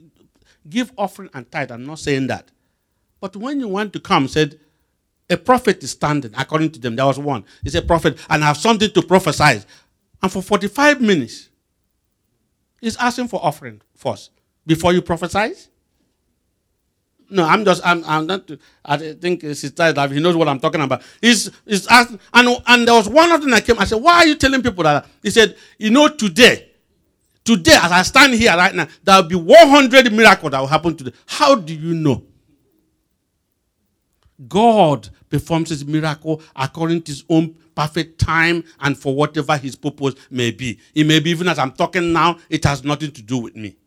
Give offering and tithe. I'm not saying that. But when you want to come, said, a prophet is standing, according to them. There was one. He's a prophet, and I have something to prophesy. And for 45 minutes, he's asking for offering first before you prophesy. No, I'm just, I'm, I'm not, I think he knows what I'm talking about. He's, he's asking, and, and there was one of them that came. I said, Why are you telling people that? He said, You know, today, today, as I stand here right now, there will be 100 miracles that will happen today. How do you know? God performs his miracle according to his own perfect time and for whatever his purpose may be. It may be even as I'm talking now, it has nothing to do with me.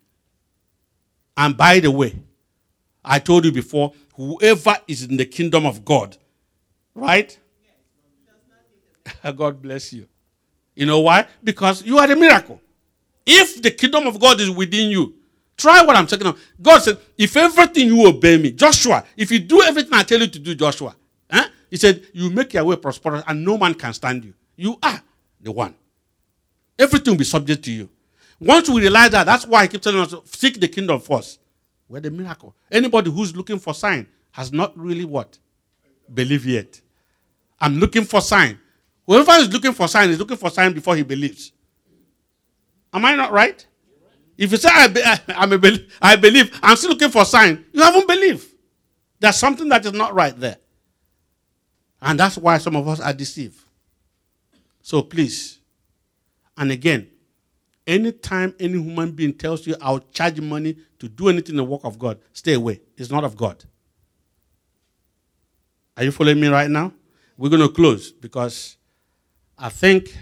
And by the way, I told you before, whoever is in the kingdom of God, right? God bless you. You know why? Because you are a miracle. If the kingdom of God is within you, Try what I'm talking about. God said, if everything you obey me, Joshua, if you do everything I tell you to do, Joshua, eh? he said, you make your way prosperous and no man can stand you. You are the one. Everything will be subject to you. Once we realize that, that's why I keep telling us seek the kingdom first. Where the miracle. Anybody who's looking for sign has not really what? Believe yet. I'm looking for sign. Whoever is looking for sign is looking for sign before he believes. Am I not right? If you say I, be, I, I'm a be, I believe, I'm still looking for a sign, you haven't believed. There's something that is not right there. And that's why some of us are deceived. So please, and again, anytime any human being tells you, I'll charge money to do anything in the work of God, stay away. It's not of God. Are you following me right now? We're going to close because I think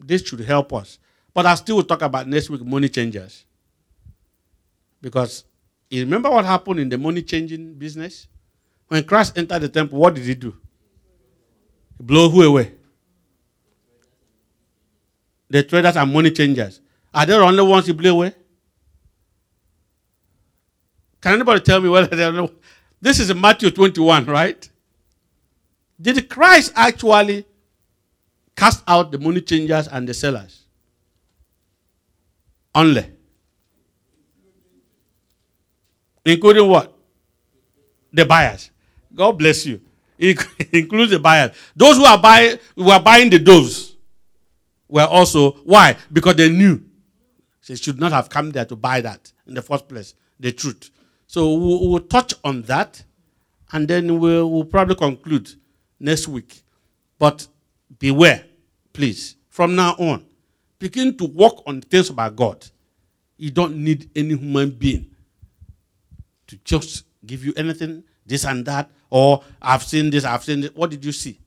this should help us. But I still will talk about next week money changers. Because you remember what happened in the money changing business? When Christ entered the temple, what did he do? He blew who away? The traders and money changers. Are they the only ones he blew away? Can anybody tell me whether they know? This is Matthew 21, right? Did Christ actually cast out the money changers and the sellers? Only. Including what? The buyers. God bless you. It includes the buyers. Those who are buying who are buying the doves were also why? Because they knew they should not have come there to buy that in the first place. The truth. So we'll, we'll touch on that, and then we'll, we'll probably conclude next week. But beware, please. From now on, begin to work on things about God. You don't need any human being to just give you anything, this and that, or I've seen this, I've seen this. What did you see?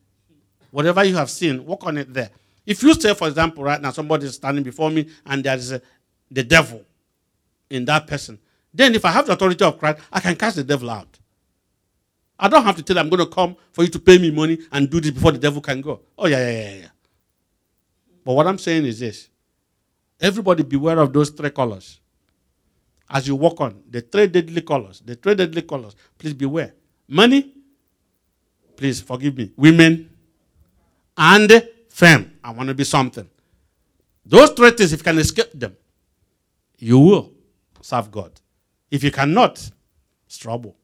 Whatever you have seen, work on it there. If you say, for example, right now, somebody is standing before me and there is a, the devil in that person, then if I have the authority of Christ, I can cast the devil out. I don't have to tell I'm going to come for you to pay me money and do this before the devil can go. Oh, yeah, yeah, yeah, yeah. But what I'm saying is this everybody beware of those three colors. As you walk on, the three deadly colors, the three deadly colors, please beware. Money, please forgive me. Women, and fame. I want to be something. Those three things, if you can escape them, you will serve God. If you cannot, it's trouble.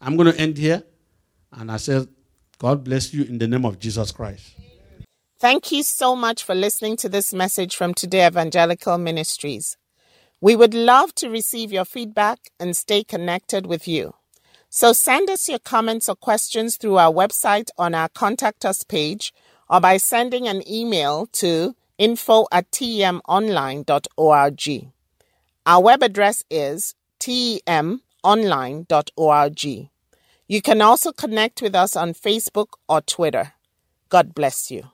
I'm going to end here. And I say, God bless you in the name of Jesus Christ. Thank you so much for listening to this message from Today Evangelical Ministries. We would love to receive your feedback and stay connected with you. So send us your comments or questions through our website on our contact us page or by sending an email to info at temonline.org. Our web address is temonline.org. You can also connect with us on Facebook or Twitter. God bless you.